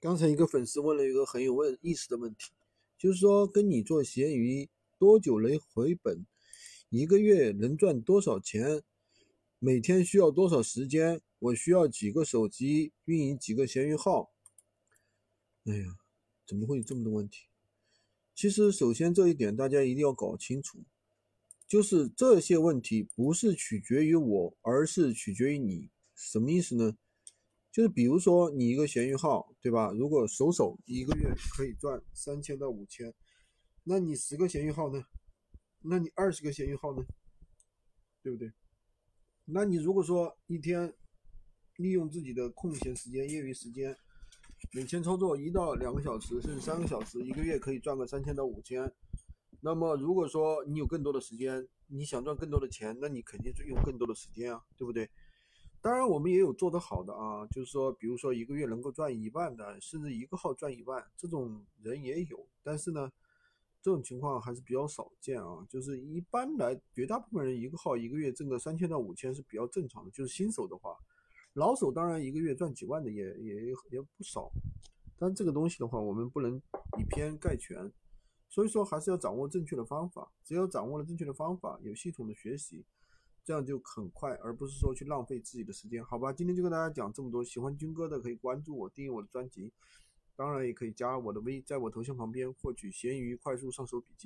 刚才一个粉丝问了一个很有问意思的问题，就是说跟你做闲鱼多久能回本？一个月能赚多少钱？每天需要多少时间？我需要几个手机运营几个闲鱼号？哎呀，怎么会有这么多问题？其实首先这一点大家一定要搞清楚，就是这些问题不是取决于我，而是取决于你。什么意思呢？就是比如说你一个闲鱼号，对吧？如果手手一个月可以赚三千到五千，那你十个闲鱼号呢？那你二十个闲鱼号呢？对不对？那你如果说一天利用自己的空闲时间、业余时间，每天操作一到两个小时，甚至三个小时，一个月可以赚个三千到五千。那么如果说你有更多的时间，你想赚更多的钱，那你肯定是用更多的时间啊，对不对？当然，我们也有做得好的啊，就是说，比如说一个月能够赚一万的，甚至一个号赚一万，这种人也有。但是呢，这种情况还是比较少见啊。就是一般来，绝大部分人一个号一个月挣个三千到五千是比较正常的。就是新手的话，老手当然一个月赚几万的也也也不少。但这个东西的话，我们不能以偏概全，所以说还是要掌握正确的方法。只要掌握了正确的方法，有系统的学习。这样就很快，而不是说去浪费自己的时间，好吧？今天就跟大家讲这么多。喜欢军哥的可以关注我，订阅我的专辑，当然也可以加我的微，在我头像旁边获取闲鱼快速上手笔记。